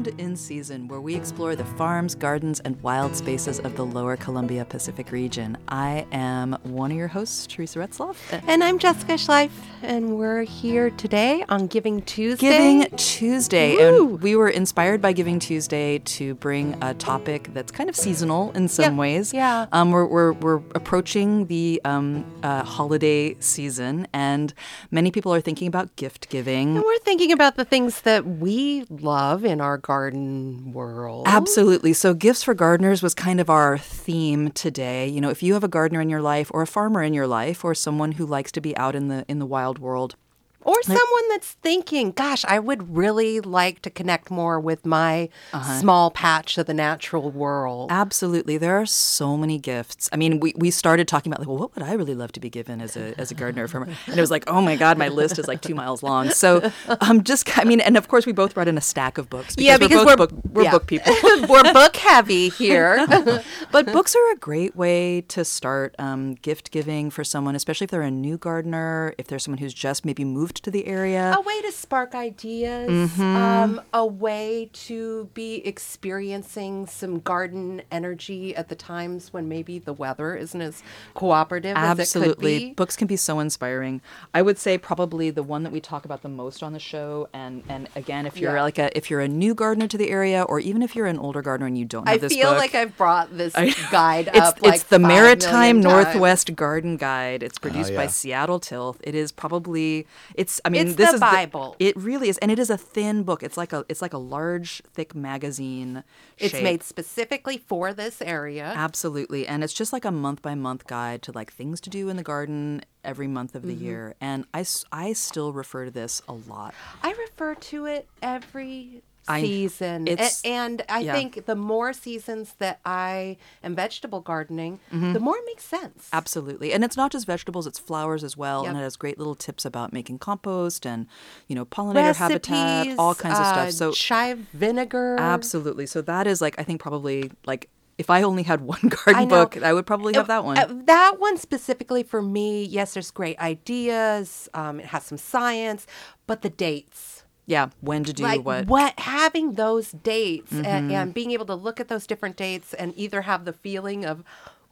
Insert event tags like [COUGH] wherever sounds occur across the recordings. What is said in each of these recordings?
Welcome to In Season, where we explore the farms, gardens, and wild spaces of the lower Columbia Pacific region. I am one of your hosts, Teresa Retzlaff. And I'm Jessica Schleif, and we're here today on Giving Tuesday. Giving Tuesday. Woo! And we were inspired by Giving Tuesday to bring a topic that's kind of seasonal in some Yeah, ways. yeah. Um, we're, we're, we're approaching the um, uh, holiday season, and many people are thinking about gift giving. And we're thinking about the things that we love in our garden world. Absolutely. So, gifts for gardeners was kind of our theme today. You know, if you have a gardener in your life, or a farmer in your life, or someone who likes to be out in the in the wild world, Or someone that's thinking, gosh, I would really like to connect more with my Uh-huh. small patch of the natural world. absolutely, there are so many gifts. I mean, we, we started talking about like, well, what would I really love to be given as a as a gardener farmer? And it was like, oh my god, my list is like two miles long. So, um, just I mean, and of course, we both brought in a stack of books. Yeah, because we're we're- book, we're yeah. book people. [LAUGHS] we're book heavy here. [LAUGHS] But books are a great way to start um, gift giving for someone, especially if they're a new gardener, if there's someone who's just maybe moved to the area. a way to spark ideas, Mm-hmm. um, a way to be experiencing some garden energy at the times when maybe the weather isn't as cooperative as it could Absolutely. be. Books can be so inspiring. I would say probably the one that we talk about the most on the show and and again if you're Yeah. like a if you're a new gardener to the area or even if you're an older gardener and you don't have I this feel book, like I've brought this [LAUGHS] guide it's, up like it's the five Maritime million times. Northwest Garden Guide. It's produced by yeah. Seattle Tilth. It is probably it's I mean It's this the is Bible. it really is and it is a thin book. It's like a it's like a large thick magazine. It's shape. made specifically for this area. Absolutely. And it's just like a month by month guide to like things to do in the garden every month of the Mm-hmm. year. And I I still refer to this a lot. I refer to it every I- season. A- and I yeah. think the more seasons that I am vegetable gardening, Mm-hmm. the more it makes sense. Absolutely. And it's not just vegetables, it's flowers as well. And it has great little tips about making compost and, you know, pollinator habitat, all kinds of uh, stuff. So chive vinegar. absolutely. So that is like, I think probably like, if I only had [LAUGHS] one garden I book, I would probably have that one. Uh, that one specifically for me, yes, there's great ideas. Um, it has some science, but the dates. Yeah. When to do like what. Mm-hmm. having those dates and, and being able to look at those different dates and either have the feeling of,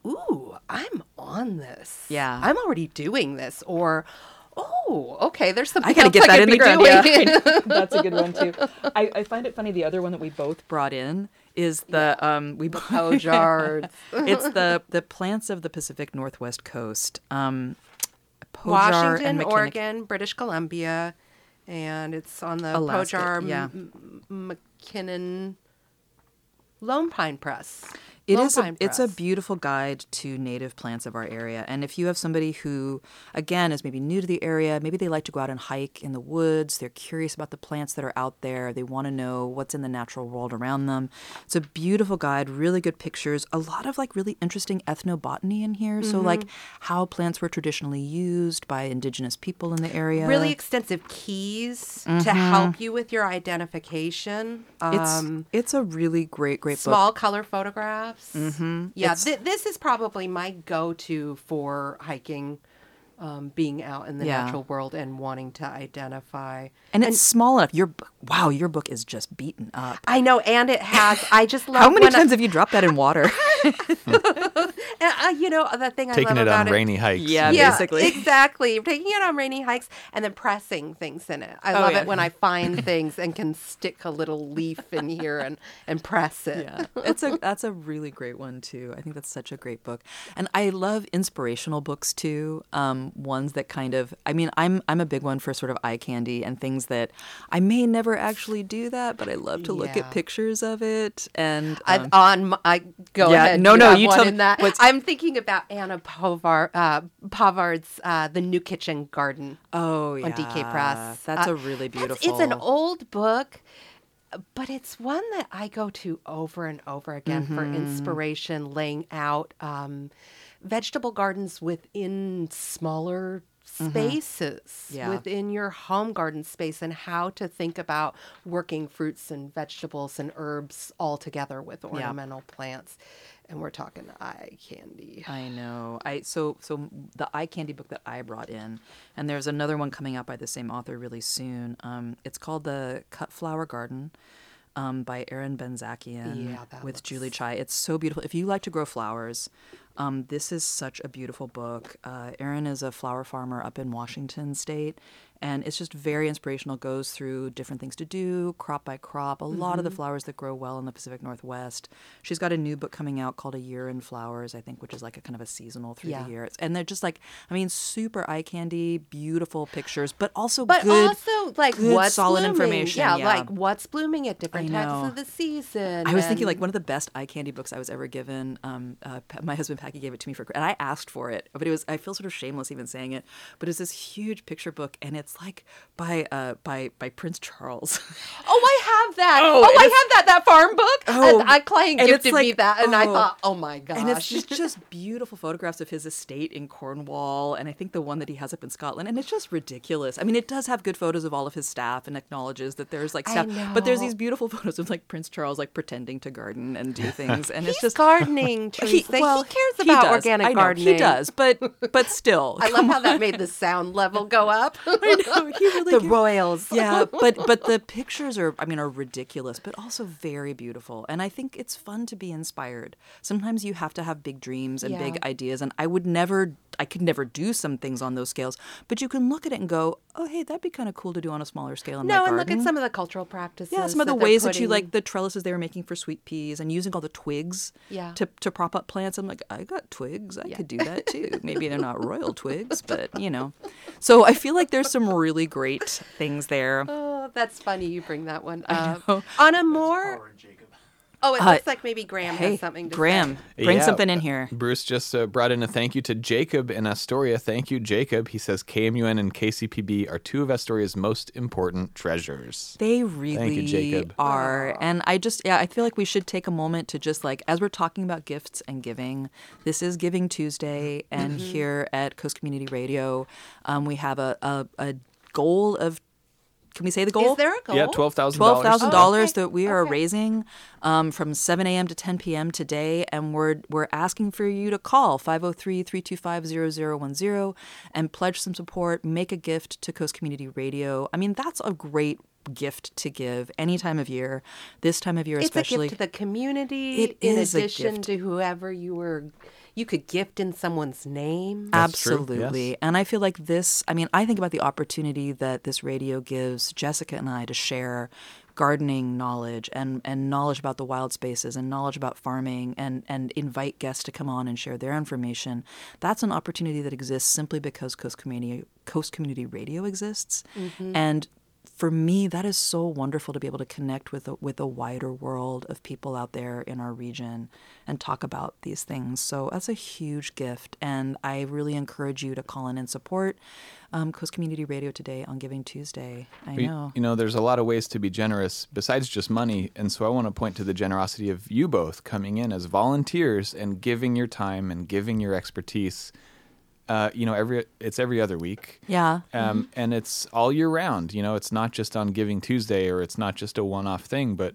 ooh, I'm on this. Yeah. I'm already doing this, or oh, okay, there's something I gotta else get I that in the ground. Yeah, doing. [LAUGHS] [LAUGHS] That's a good one too. I, I find it funny. The other one that we both brought in is the um we [LAUGHS] both Pojards. it's the the plants of the Pacific Northwest coast. Um, Pojar Washington, and McKinnick- Oregon, British Columbia, and it's on the Alaska, Pojar yeah. M- MacKinnon Lone Pine Press. It Lone is a it's a beautiful guide to native plants of our area. And if you have somebody who again is maybe new to the area, maybe they like to go out and hike in the woods, they're curious about the plants that are out there, they want to know what's in the natural world around them. It's a beautiful guide, really good pictures, a lot of like really interesting ethnobotany in here. So like Mm-hmm. how plants were traditionally used by indigenous people in the area. really extensive keys to help you with your identification. Mm-hmm. it's Um, it's a really great great book. small color Mm-hmm. Yeah, th- this is probably my go-to for hiking, um, being out in the Yeah. natural world and wanting to identify. And it's small enough. Your b- wow, your book is just beaten up. I know, and it has. I just [LAUGHS] love How many when I- times have you dropped that in water? [LAUGHS] And, uh, you know the thing I Taking love it about on rainy hikes. Yeah, yeah, basically. exactly. Taking it on rainy hikes and then pressing things in it. I Oh, love yeah. it when I find [LAUGHS] things and can stick a little leaf in here and and press it. yeah, it's a that's a really great one too. I think that's such a great book, and I love inspirational books too. Um, ones that kind of, I mean, I'm I'm a big one for sort of eye candy and things that I may never actually do that, but I love to look Yeah. at pictures of it. And I, um, on my, I go Yeah, ahead. no, you no, you tell me that. what's- I'm thinking about Anna Povar, uh, Pavord's uh, "The New Kitchen Garden" oh yeah, on DK Press. That's Uh, a really beautiful. It's an old book, but it's one that I go to over and over again for Mm-hmm. inspiration, laying out um, vegetable gardens within smaller spaces Mm-hmm. Yeah. within your home garden space and how to think about working fruits and vegetables and herbs all together with ornamental plants and we're talking eye candy I know. I so so the eye candy book that I brought in, and there's another one coming out by the same author really soon. Um, it's called the Cut Flower Garden. um, by Erin Benzakein Yeah, with looks- Julie Chai. It's so beautiful. If you like to grow flowers, um, this is such a beautiful book. Uh, Erin is a flower farmer up in Washington State, and it's just very inspirational. Goes through different things to do, crop by crop. A lot Mm-hmm. of the flowers that grow well in the Pacific Northwest. She's got a new book coming out called A Year in Flowers, I think, which is like a kind of a seasonal through Yeah. the year. It's- And they're just like, I mean, super eye candy, beautiful pictures, but also But good. also like good, what's solid blooming. information, Yeah, yeah. like what's blooming at different times of the season. I was thinking like one of the best eye candy books I was ever given. Um, uh, my husband Packy gave it to me for, and I asked for it, but it was I feel sort of shameless even saying it. But it's this huge picture book, and it's like by uh, by by Prince Charles. [LAUGHS] Oh, I have that. Oh, Oh, I have that. That farm book. Oh, and a client and gifted me that, and I oh. thought, oh my gosh. And it's just, just [LAUGHS] beautiful photographs of his estate in Cornwall, and I think the one that he has up in Scotland, and it's just ridiculous. I mean, it does have good photos of all of his staff and acknowledges that there's like I staff, but there's these beautiful [LAUGHS] photos of like Prince Charles like pretending to garden and do things, and it's just gardening, He, Teresa. He, well, about does. organic I know, gardening. He does, but but [LAUGHS] still, I love how that made the sound level go up. [LAUGHS] I know he [LAUGHS] really the cares. royals. yeah, but but the pictures are I mean are ridiculous, but also very beautiful. And I think it's fun to be inspired. Sometimes you have to have big dreams and big ideas and I would never I could never do some things on those scales, but you can look at it and go, "Oh, hey, that'd be kind of cool to do on a smaller scale in my No, and garden." look at some of the cultural practices. yeah, some of the that they're ways that you like the trellises they were making for sweet peas and using all the twigs Yeah. to, to prop up plants. I'm like, I got twigs. I could do [LAUGHS] that too. Maybe they're not royal twigs, but you know. So I feel like there's some really great things there. Oh, that's funny. You bring that one up. On a more. Oh, it Uh, looks like maybe Graham Hey, has something to Graham, say. Graham, bring Yeah, something in here. Bruce just uh, brought in a thank you to Jacob in Astoria. Thank you, Jacob. He says KMUN and KCPB are two of Astoria's most important treasures. They really Jacob. are. And I just, yeah, I feel like we should take a moment to just like, as we're talking about gifts and giving, this is Giving Tuesday. And Mm-hmm. here at Coast Community Radio, um, we have a, a, a goal of, can we say the goal? Is there a goal? Yeah, twelve thousand Twelve thousand dollars okay. that we are Okay. raising um, from seven a.m. to ten p.m. today, and we're we're asking for you to call 503-325-0010 and pledge some support, make a gift to Coast Community Radio. I mean, that's a great gift to give any time of year. This time of year, It's especially. a gift to the community. It in is a addition gift. to whoever you were, you could gift in someone's name. That's Absolutely. yes. And I feel like this, I mean, I think about the opportunity that this radio gives Jessica and I to share gardening knowledge and, and knowledge about the wild spaces and knowledge about farming and, and invite guests to come on and share their information. That's an opportunity that exists simply because Coast Community Coast Community Radio exists. Mm-hmm. And for me, that is so wonderful to be able to connect with a, with a wider world of people out there in our region and talk about these things. So that's a huge gift, and I really encourage you to call in and support um, Coast Community Radio today on Giving Tuesday. I know. You know, there's a lot of ways to be generous besides just money. And so I want to point to the generosity of you both coming in as volunteers and giving your time and giving your expertise. Uh, you know, every it's every other week. Yeah. Um, And it's all year round. You know, it's not just on Giving Tuesday or it's not just a one off thing, but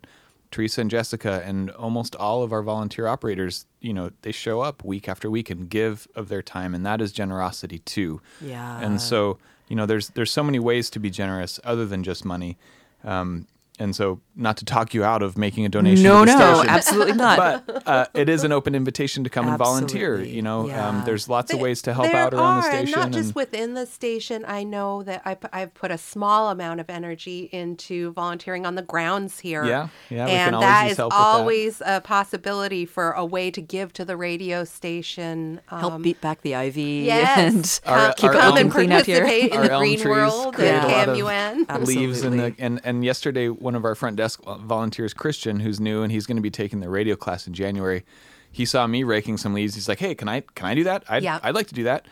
Teresa and Jessica and almost all of our volunteer operators, you know, they show up week after week and give of their time. And that is generosity too. Yeah. And so, you know, there's there's so many ways to be generous other than just money. Um, and so, not to talk you out of making a donation. No, to the no, station, absolutely not. But uh, it is an open invitation to come and volunteer. You know, yeah. um, there's lots of There- ways to help there out around are, the station. And not just and- within the station. I know that I, i've put a small amount of energy into volunteering on the grounds here. Yeah, yeah, we can And always that use is help with that. always a possibility for a way to give to the radio station. Help um, beat back the ivy Yes, and Our- [LAUGHS] come, our come elm- and clean participate in Our the green world create at a lot of KMUN. leaves in the and and yesterday one of our front desk volunteers christian who's new and he's going to be taking the radio class in january. He saw me raking some leaves he's like hey can i can i do that? I'd, Yeah. I'd like to do that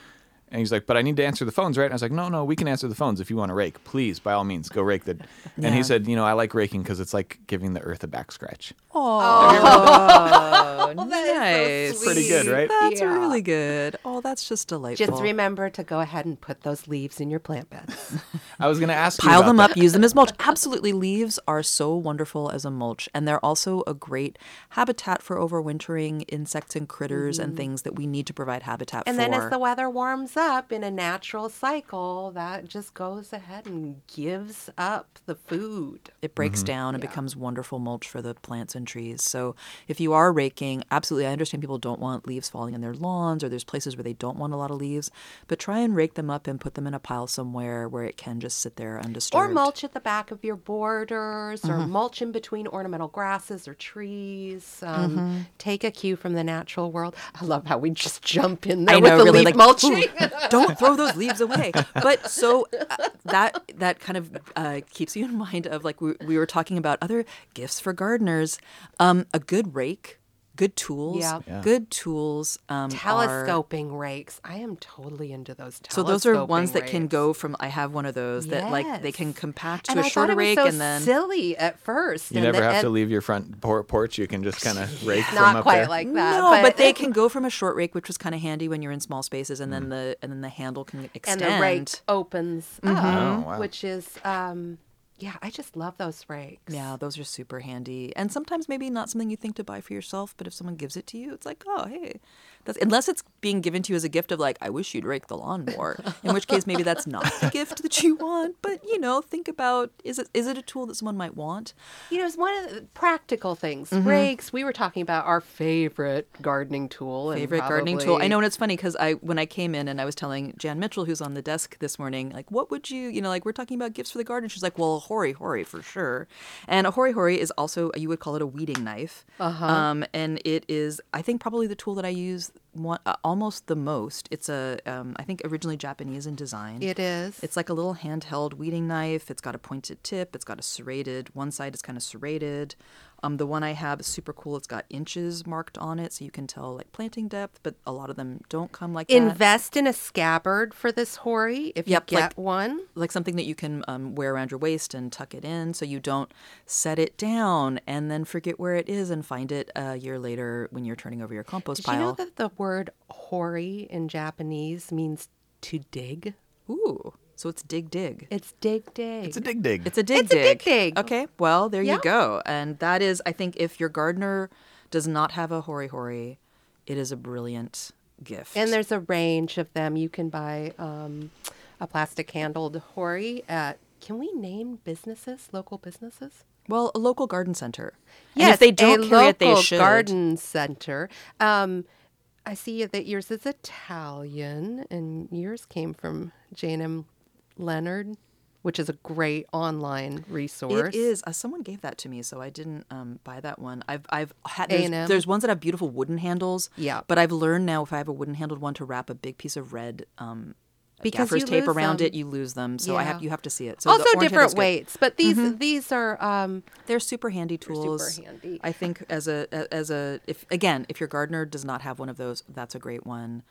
and he's like but i need to answer the phones right and i was like no no we can answer the phones if you want to rake please by all means go rake the [LAUGHS] and he said you know i like raking because it's like giving the earth a back scratch Oh, [LAUGHS] that is so nice. Pretty good, right? That's Yeah. really good. Oh, that's just delightful. Just remember to go ahead and put those leaves in your plant beds. [LAUGHS] I was going to ask you pile about them that. up, use them as mulch. Absolutely, leaves are so wonderful as a mulch, and they're also a great habitat for overwintering insects and critters and things that we need to provide habitat Mm-hmm. And then as the weather warms up in a natural cycle, that just goes ahead and gives up the food. it breaks mm-hmm. down and becomes wonderful mulch for the plants and trees. So if you are raking, absolutely, I understand people don't want leaves falling in their lawns or there's places where they don't want a lot of leaves, but try and rake them up and put them in a pile somewhere where it can just sit there undisturbed. Or mulch at the back of your borders, or mm-hmm. mulch in between ornamental grasses or trees. Um, mm-hmm. Take a cue from the natural world. I love how we just jump in there I with know, the really, leaf like mulching. [LAUGHS] [LAUGHS] "Ooh, don't throw those leaves away. But so uh, that that kind of uh, keeps you in mind of like we, we were talking about other gifts for gardeners. Um, a good rake, good tools, Yeah. Yeah. good tools. Um, are- telescoping rakes. I am totally into those. so those are telescoping ones that can go from. I have one of those that like they can compact to And a I shorter thought it was rake, so and then silly at first. You and never the- have to leave your front por- porch. You can just kind of [LAUGHS] rake from Not up quite there. like that. no, but, they [LAUGHS] can go from a short rake, which was kind of handy when you're in small spaces, and then the and then the handle can extend. and the rake opens up, Oh, wow. which is um, yeah. I just love those rakes. Yeah, those are super handy. And sometimes maybe not something you think to buy for yourself, but if someone gives it to you, it's like, oh, hey. That's unless it's being given to you as a gift of like, I wish you'd rake the lawn more. In which case maybe that's not the [LAUGHS] gift that you want. But you know, think about is it is it a tool that someone might want? You know, it's one of the practical things. Mm-hmm. Rakes. We were talking about our favorite gardening tool. and Favorite gardening tool. I know, and it's funny because I when I came in and I was telling Jan Mitchell, who's on the desk this morning, like, what would you, you know, like we're talking about gifts for the garden. She's like, well, hori hori for sure. And a hori hori is also you would call it a weeding knife. Uh-huh. Um, and it is, I think, probably the tool that I use one, uh, almost the most. It's a, um, I think, originally Japanese in design. It is. It's like a little handheld weeding knife. It's got a pointed tip. It's got a serrated. One side is kind of serrated. Um, the one I have is super cool. It's got inches marked on it, so you can tell like planting depth. But a lot of them don't come like that. Invest in a scabbard for this hori if Yep, you get like- one. Like something that you can um, wear around your waist and tuck it in, so you don't set it down and then forget where it is and find it a year later when you're turning over your compost pile. Did you know that the word hori in Japanese means to dig? Ooh, so it's dig dig. It's dig dig. It's a dig dig. It's a dig It's a dig dig. dig. Okay, well, there Yeah. you go. And that is, I think, if your gardener does not have a hori hori, it is a brilliant gift. And there's a range of them. You can buy um, a plastic handled hori at. Can we name businesses, local businesses? well, a local garden center. Yes, and if they don't a carry it, they local should. garden center. Um, I see that yours is Italian, and yours came from A.M. Leonard, which is a great online resource. It is. Uh, someone gave that to me, so I didn't um, buy that one. I've I've had there's, A&M. there's ones that have beautiful wooden handles. Yeah. But I've learned now if I have a wooden handled one to wrap a big piece of red um, Because gaffer's tape around them. it, you lose them. So I have you have to see it. So also different weights, but these these are um, They're super handy tools. super handy. I think as a as a if again if your gardener does not have one of those, that's a great one.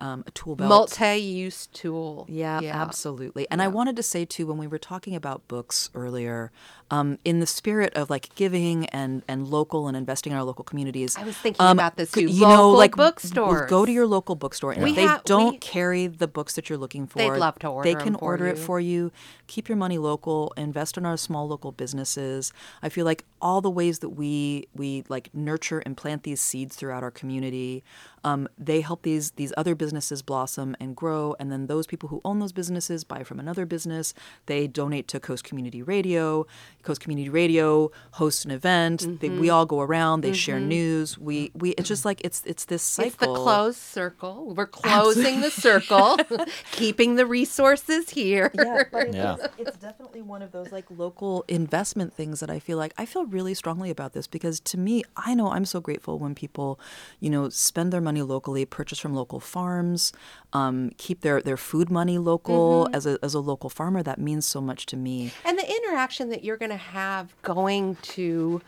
Um, a tool belt. multi-use tool. Yeah, absolutely. And I wanted to say too, when we were talking about books earlier, um, in the spirit of like giving and and local and investing in our local communities, I was thinking um, about this too. You know, Local like bookstores. Go to your local bookstore, and We if they ha- don't we- carry the books that you're looking for, They'd love to order They can order it for you. Keep your money local. Invest in our small local businesses. I feel like all the ways that we we like nurture and plant these seeds throughout our community, um, they help these these other businesses blossom and grow. And then those people who own those businesses buy from another business. They donate to Coast Community Radio. Coast Community Radio hosts an event. Mm-hmm. we all go around. They share news. We we it's just like it's it's this cycle. It's the closed circle. We're [LAUGHS] closing the circle, [LAUGHS] keeping the resources here. Yeah, but [LAUGHS] Yeah. is- it's definitely one of those like local investment things that I feel like I feel really strongly about this because to me, I know I'm so grateful when people, you know, spend their money locally, purchase from local farms, um, keep their their food money local. As a as a local farmer, that means so much to me. And the interaction that you're going to have going to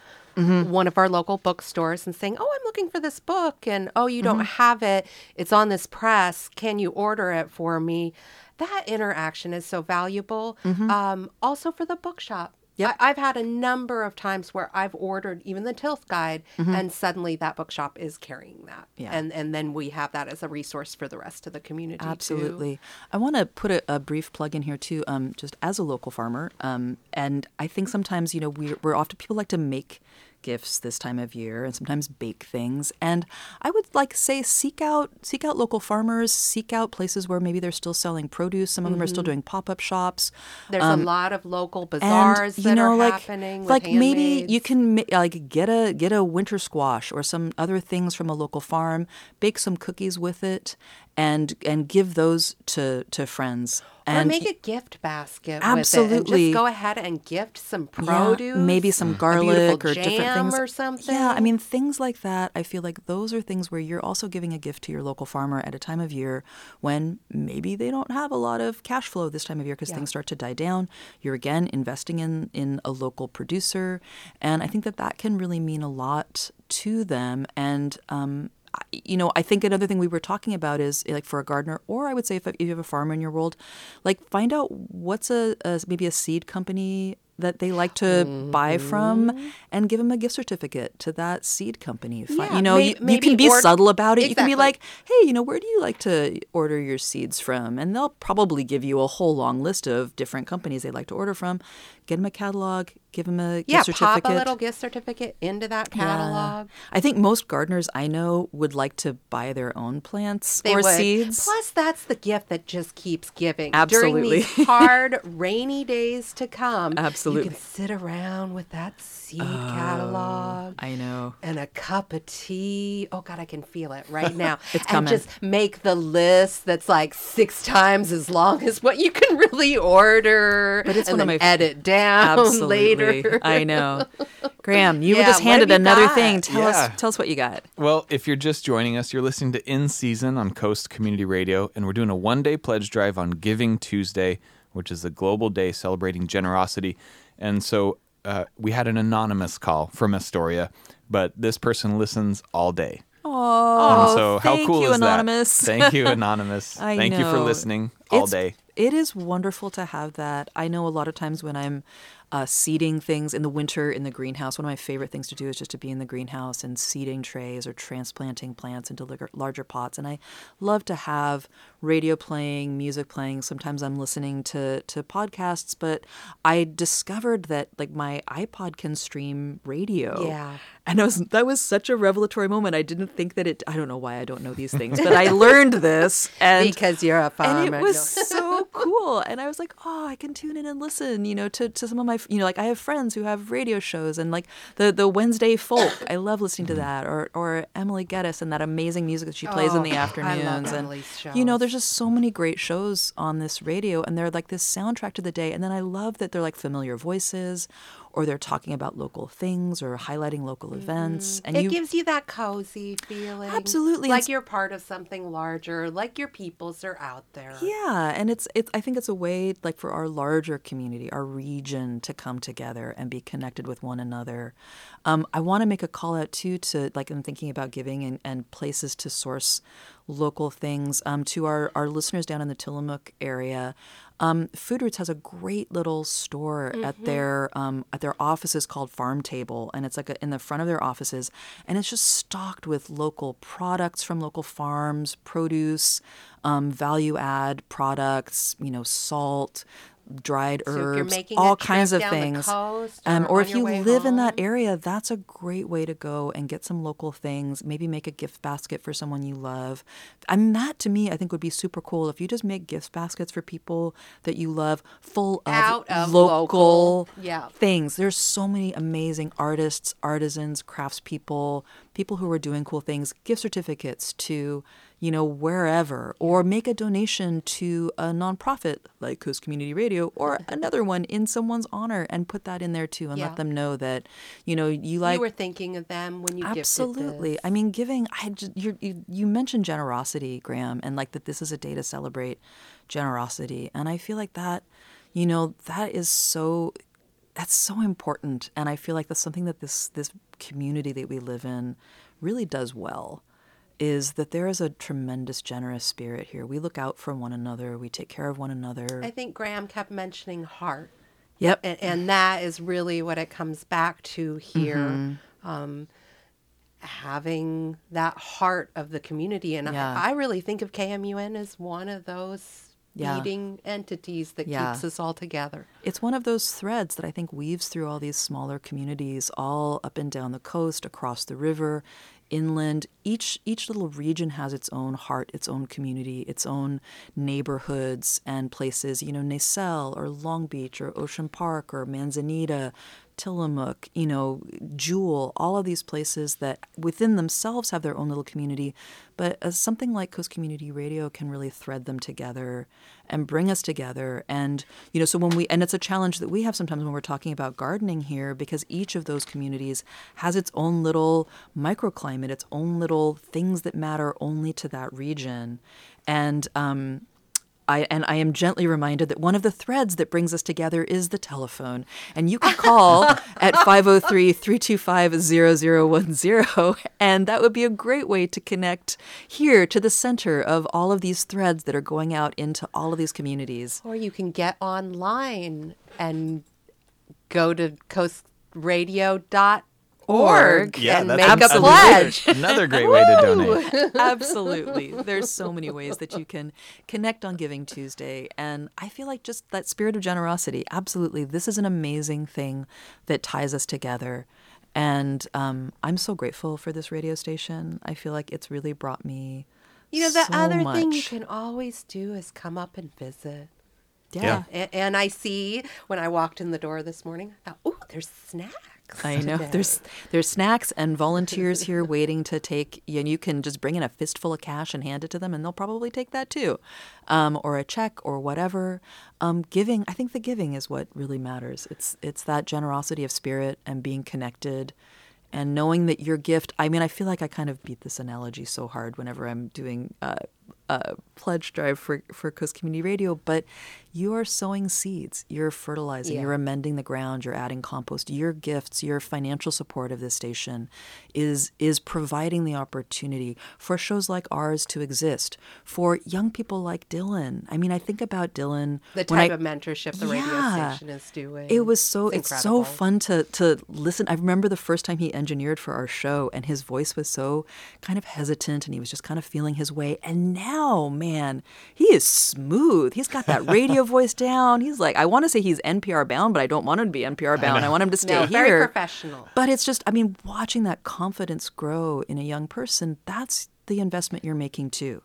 one of our local bookstores and saying, "Oh, I'm looking for this book," and "Oh, you don't have it. It's on this press. Can you order it for me?" That interaction is so valuable. Um, also for the bookshop. Yep. I, I've had a number of times where I've ordered even the Tilth Guide, and suddenly that bookshop is carrying that, Mm-hmm. Yeah. and and then we have that as a resource for the rest of the community. too. Absolutely. I want to put a, a brief plug in here too, um, just as a local farmer. Um, and I think sometimes, you know, we're, we're often, people like to make gifts this time of year and sometimes bake things. And I would like say seek out, seek out local farmers, seek out places where maybe they're still selling produce. Some of them are still mm-hmm. doing pop-up shops. There's a um, lot of local And, bazaars you that know, are like, like maybe you can like get a get a winter squash or some other things from a local farm, bake some cookies with it, and and give those to to friends. or And make a gift basket with it Absolutely. just go ahead and gift some yeah, produce, maybe some garlic or different things or something. Yeah, I mean things like that. I feel like those are things where you're also giving a gift to your local farmer at a time of year when maybe they don't have a lot of cash flow this time of year because Yeah. things start to die down. You're again investing in in a local producer, and I think that that can really mean a lot to them. And um, you know, I think another thing we were talking about is eh, like for a gardener, or I would say if, if you have a farmer in your world, like find out what's a, a maybe a seed company that they like to buy from mm-hmm. and give them a gift certificate to that seed company. Yeah, you know, you, you can be ord- subtle about it. You can be like, hey, you know, where do you like to order your seeds from? And they'll probably give you a whole long list of different companies they like to order from. Get them a catalog, give them a yeah, gift certificate. pop a little gift certificate into that Yeah. catalog. I think most gardeners I know would like to buy their own plants They or would. seeds. Plus, that's the gift that just keeps giving. Absolutely. During these hard, [LAUGHS] rainy days to come, Absolutely. You can sit around with that seed oh, catalog. I know. and a cup of tea. Oh God, I can feel it right now. [LAUGHS] It's and coming. just make the list that's like six times as long as what you can [LAUGHS] really order. But it's and one of then my edit down Absolutely. later. I know. [LAUGHS] Graham, you Yeah, were just handed another got? thing. Tell Yeah. us tell us what you got. Well, if you're just joining us, you're listening to In Season on Coast Community Radio, and we're doing a one day pledge drive on Giving Tuesday, which is a global day celebrating generosity. And so uh, we had an anonymous call from Astoria, but this person listens all day. Oh, and so how thank cool you, is Anonymous. that? Thank you, [LAUGHS] Anonymous. I Thank you for listening all It's- day. It is wonderful to have that. I know a lot of times when I'm uh, seeding things in the winter in the greenhouse, one of my favorite things to do is just to be in the greenhouse and seeding trays or transplanting plants into larger pots. And I love to have radio playing, music playing. Sometimes I'm listening to to podcasts, but I discovered that like my iPod can stream radio. Yeah. And I was that was such a revelatory moment. I didn't think that it. I don't know why I don't know these things, but I learned this [LAUGHS] and because you're a farmer. and it was so cool. And i was like oh i can tune in and listen you know to, to some of my you know like i have friends who have radio shows and like the the wednesday folk. I love listening to mm-hmm. that. Or or emily geddes and that amazing music that she plays in the Oh, I love afternoons and Emily's you know there's just so many great shows on this radio and they're like this soundtrack to the day. And then i love that they're like familiar voices or they're talking about local things or highlighting local events and it you gives you that cozy feeling. Absolutely, Like it's- you're part of something larger, like your peoples are out there. Yeah, and it's it's I think it's a way like for our larger community, our region to come together and be connected with one another. Um, I want to make a call out too to like I'm thinking about giving and, and places to source local things um, to our, our listeners down in the Tillamook area. Um, Food Roots has a great little store at their um, at their offices called Farm Table, and it's like a, in the front of their offices, and it's just stocked with local products from local farms, produce, um, value add products, you know, salt, dried So herbs, all kinds of things. um, or or if you live in that area, that's a great way to go and get some local things. Maybe make a gift basket for someone you love. And that to me, I think would be super cool if you just make gift baskets for people that you love, full of, of local, local. Yeah. things. There's so many amazing artists, artisans, craftspeople, people who are doing cool things. Gift certificates to you know, wherever, or make a donation to a nonprofit like Coast Community Radio or another one in someone's honor and put that in there too and Yeah. let them know that, you know, you like. you were thinking of them when you Absolutely. I mean, giving. I you you mentioned generosity, Graham, and like that this is a day to celebrate generosity, and I feel like that, you know, that is so. That's so important, and I feel like that's something that this this community that we live in really does well. Is that there is a tremendous generous spirit here. We look out for one another. We take care of one another. I think Graham kept mentioning heart. Yep. And, and that is really what it comes back to here. Mm-hmm. Um, having that heart of the community. And Yeah. I, I really think of KMUN as one of those Yeah. feeding entities that Yeah. keeps us all together. It's one of those threads that I think weaves through all these smaller communities, all up and down the coast, across the river, inland. Each each little region has its own heart, its own community, its own neighborhoods and places. You know, Naselle or Long Beach or Ocean Park or Manzanita, Tillamook, you know, Jewell, all of these places that within themselves have their own little community, but something like Coast Community Radio can really thread them together and bring us together. And, you know, so when we, and it's a challenge that we have sometimes when we're talking about gardening here, because each of those communities has its own little microclimate, its own little things that matter only to that region. And, um, I, and I am gently reminded that one of the threads that brings us together is the telephone. And you can call [LAUGHS] at 503 325 0010. And that would be a great way to connect here to the center of all of these threads that are going out into all of these communities. Or you can get online and go to coastradio.org Org. and that's make a another- pledge. Another great way to donate. [LAUGHS] Absolutely. There's so many ways that you can connect on Giving Tuesday. And I feel like just that spirit of generosity, absolutely. This is an amazing thing that ties us together. And um, I'm so grateful for this radio station. I feel like it's really brought me. You know, the so other thing you can always do is come up and visit. Yeah. A- And I see when I walked in the door this morning, I thought, oh, there's snacks. I know today." [LAUGHS] there's there's snacks and volunteers here waiting to take and you can just bring in a fistful of cash and hand it to them and they'll probably take that too, um, or a check or whatever. Um, giving, I think the giving is what really matters. It's it's that generosity of spirit and being connected, and knowing that your gift. I mean, I feel like I kind of beat this analogy so hard whenever I'm doing. Uh, uh, pledge drive for, for Coast Community Radio, but you are sowing seeds, you're fertilizing, Yeah. you're amending the ground, you're adding compost. Your gifts, your financial support of this station is is providing the opportunity for shows like ours to exist, for young people like Dylan. I mean, I think about Dylan. The type I- of mentorship the radio station is doing. it was so it's, so fun to to listen. I remember the first time he engineered for our show and his voice was so kind of hesitant and he was just kind of feeling his way. And now, man, he is smooth. He's got that [LAUGHS] radio voice down. He's like I want to say he's NPR bound, but I don't want him to be NPR bound. I, want him to stay No, here. very professional. But it's just I mean, watching that confidence grow in a young person, that's the investment you're making too.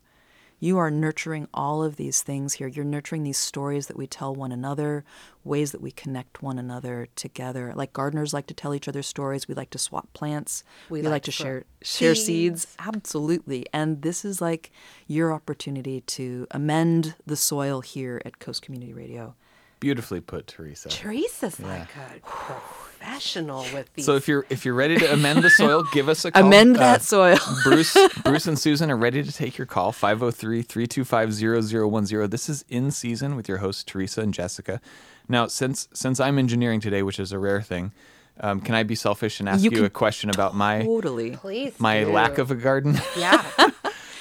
You are nurturing all of these things here. You're nurturing these stories that we tell one another, ways that we connect one another together. Like gardeners like to tell each other stories. We like to swap plants. We We, like like, to to share share seeds. seeds. Absolutely. And this is like your opportunity to amend the soil here at Coast Community Radio. Beautifully put, Teresa. Teresa's like a professional with these. So if you're if you're ready to amend the soil, [LAUGHS] give us a call. Amend Uh, that soil. [LAUGHS] Bruce Bruce and Susan are ready to take your call 503-325-0010. This is in season with your hosts Teresa and Jessica. Now, since since I'm engineering today, which is a rare thing, um, can I be selfish and ask You you, a question about my totally. Please. my do. lack of a garden? Yeah. [LAUGHS]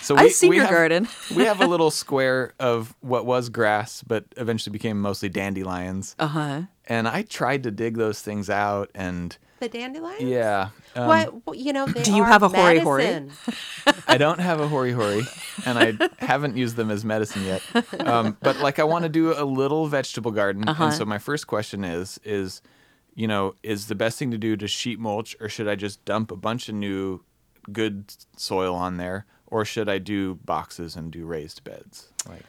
So I've seen your have, garden. we have a [LAUGHS] little square of what was grass, but eventually became mostly dandelions. Uh huh. And I tried to dig those things out, and the dandelions? yeah, um, what, well, you know, they Do you are have a hori hori? medicine. [LAUGHS] I don't have a hori hori, and I haven't used them as medicine yet. Um, but like, I want to do a little vegetable garden, Uh-huh. and so my first question is: is you know, is the best thing to do to sheet mulch, or should I just dump a bunch of new good soil on there, or should I do boxes and do raised beds? Like,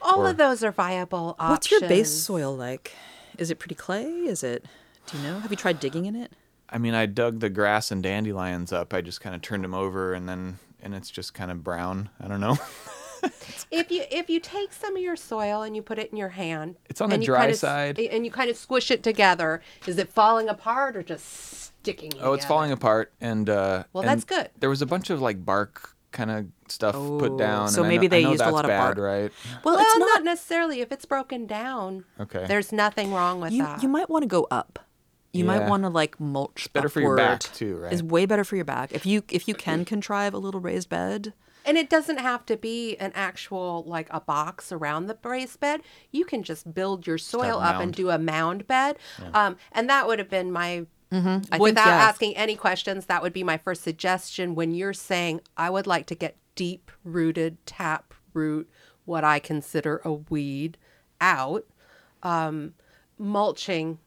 All Or- of those are viable options. What's your base soil like? Is it pretty clay? Is it? Do you know? Have you tried digging in it? I mean, I dug the grass and dandelions up. I just kind of turned them over, and then and it's just kind of brown. I don't know. [LAUGHS] [LAUGHS] If you if you take some of your soil and you put it in your hand, It's on the and you dry kind of side. and you kind of squish it together, is it falling apart or just sticking? Oh, it's falling apart, and uh, Well, and that's good. There was a bunch of like bark kind of stuff Oh, put down. so and I maybe know- I they know used a lot of bad, bark. right? Well, Well, it's not, not. necessarily. If it's broken down, Okay. there's nothing wrong with you that. you might want to go up. You Yeah. might want to like mulch. better for your back, too, right? It's way better for your back if you if you can contrive a little raised bed. And it doesn't have to be an actual like a box around the raised bed. You can just build your soil have a up and do a mound bed. Um, and that would have been my I think, without yeah. asking any questions, that would be my first suggestion when you're saying I would like to get deep rooted tap root, what I consider a weed, out. Um, mulching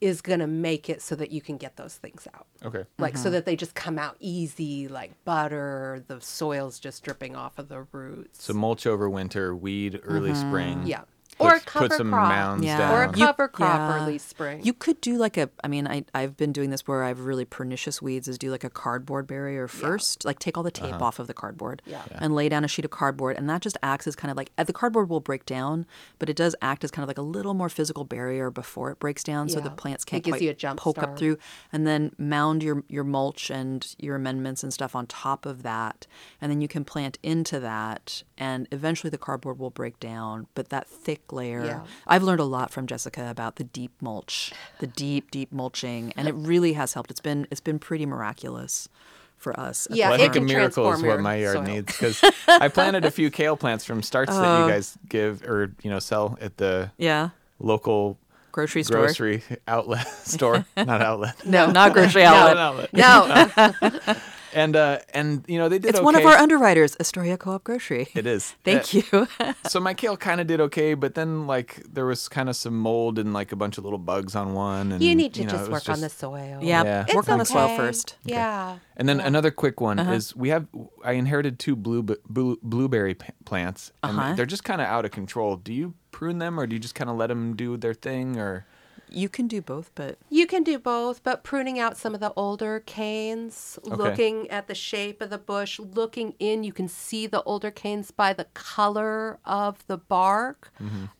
is going to make it so that you can get those things out. Okay. Like Mm-hmm. so that they just come out easy, like butter. The soil's just dripping off of the roots. So mulch over winter, weed early spring. yeah, Put, or a cover put some crop, mounds Yeah. down. or a You- cover crop yeah. early spring. You could do like a, I mean, I, I've been doing this where I have really pernicious weeds is do like a cardboard barrier first, like take all the tape off of the cardboard Yeah. Yeah. and lay down a sheet of cardboard. And that just acts as kind of like, uh, the cardboard will break down, but it does act as kind of like a little more physical barrier before it breaks down. So the plants can't gives quite you a jump poke up through and then mound your, your mulch and your amendments and stuff on top of that. And then you can plant into that and eventually the cardboard will break down, but that thick layer, Yeah. I've learned a lot from Jessica about the deep mulch, the deep, deep mulching, and it really has helped. It's been it's been pretty miraculous for us. Yeah, Well, I it think a can miracle is transform what my yard soil. needs because [LAUGHS] I planted a few kale plants from starts that Oh. you guys give or you know sell at the yeah, local grocery store. grocery outlet [LAUGHS] store, [LAUGHS] not outlet. No, not grocery outlet. an outlet. no, And uh, and you know they did. It's okay. one of our underwriters, Astoria Co-op Grocery. It is. [LAUGHS] Thank Uh, you. [LAUGHS] so my kale kind of did okay, but then like there was kind of some mold and like a bunch of little bugs on one. And you need to know, just work was on the soil. yeah, Yeah. It's work on the soil okay. first. Yeah. And then another quick one Uh-huh. is we have I inherited two blue, blue blueberry p- plants and Uh-huh. they're just kind of out of control. Do you prune them or do you just kind of let them do their thing or You can do both, but You can do both, but pruning out some of the older canes, looking at the shape of the bush, looking in, you can see the older canes by the color of the bark.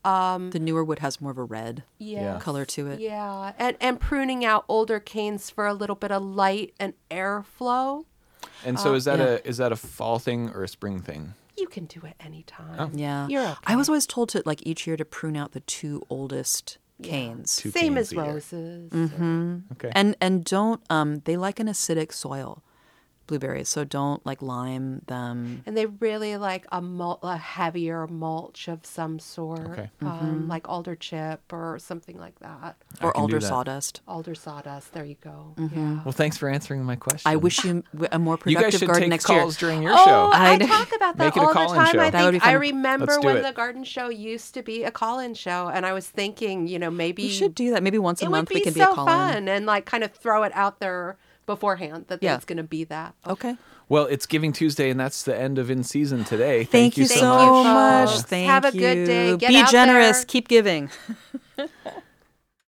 Um the newer wood has more of a red Yeah. color to it. Yeah, and and pruning out older canes for a little bit of light and airflow. And so is that yeah. a is that a fall thing or a spring thing? You can do it anytime. Oh. Yeah. You're okay. I was always told to like each year to prune out the two oldest canes. Two Same canes as a year. roses. Mm-hmm. Okay. And and don't um they like an acidic soil, blueberries. So don't like lime them. And they really like a, mul- a heavier mulch of some sort, Okay. Mm-hmm. um, like alder chip or something like that. I Or alder that. sawdust. Alder sawdust. There you go. Mm-hmm. Yeah. Well, thanks for answering my question. I wish you a more you productive guys should garden take next calls year. during your oh, show. I, I- talk about [LAUGHS] that Make it a all the time. show. I think I remember when it. the garden show used to be a call-in show, and I was thinking, you know, maybe We should do that. Maybe once a month would be we can so be a call fun and like kind of throw it out there beforehand that Yeah. it's going to be that. Okay. Well, it's Giving Tuesday, and that's the end of in season today. Thank, you Thank so you, much. folks. Thank Have a good day. Get Be out generous. there. Keep giving. [LAUGHS]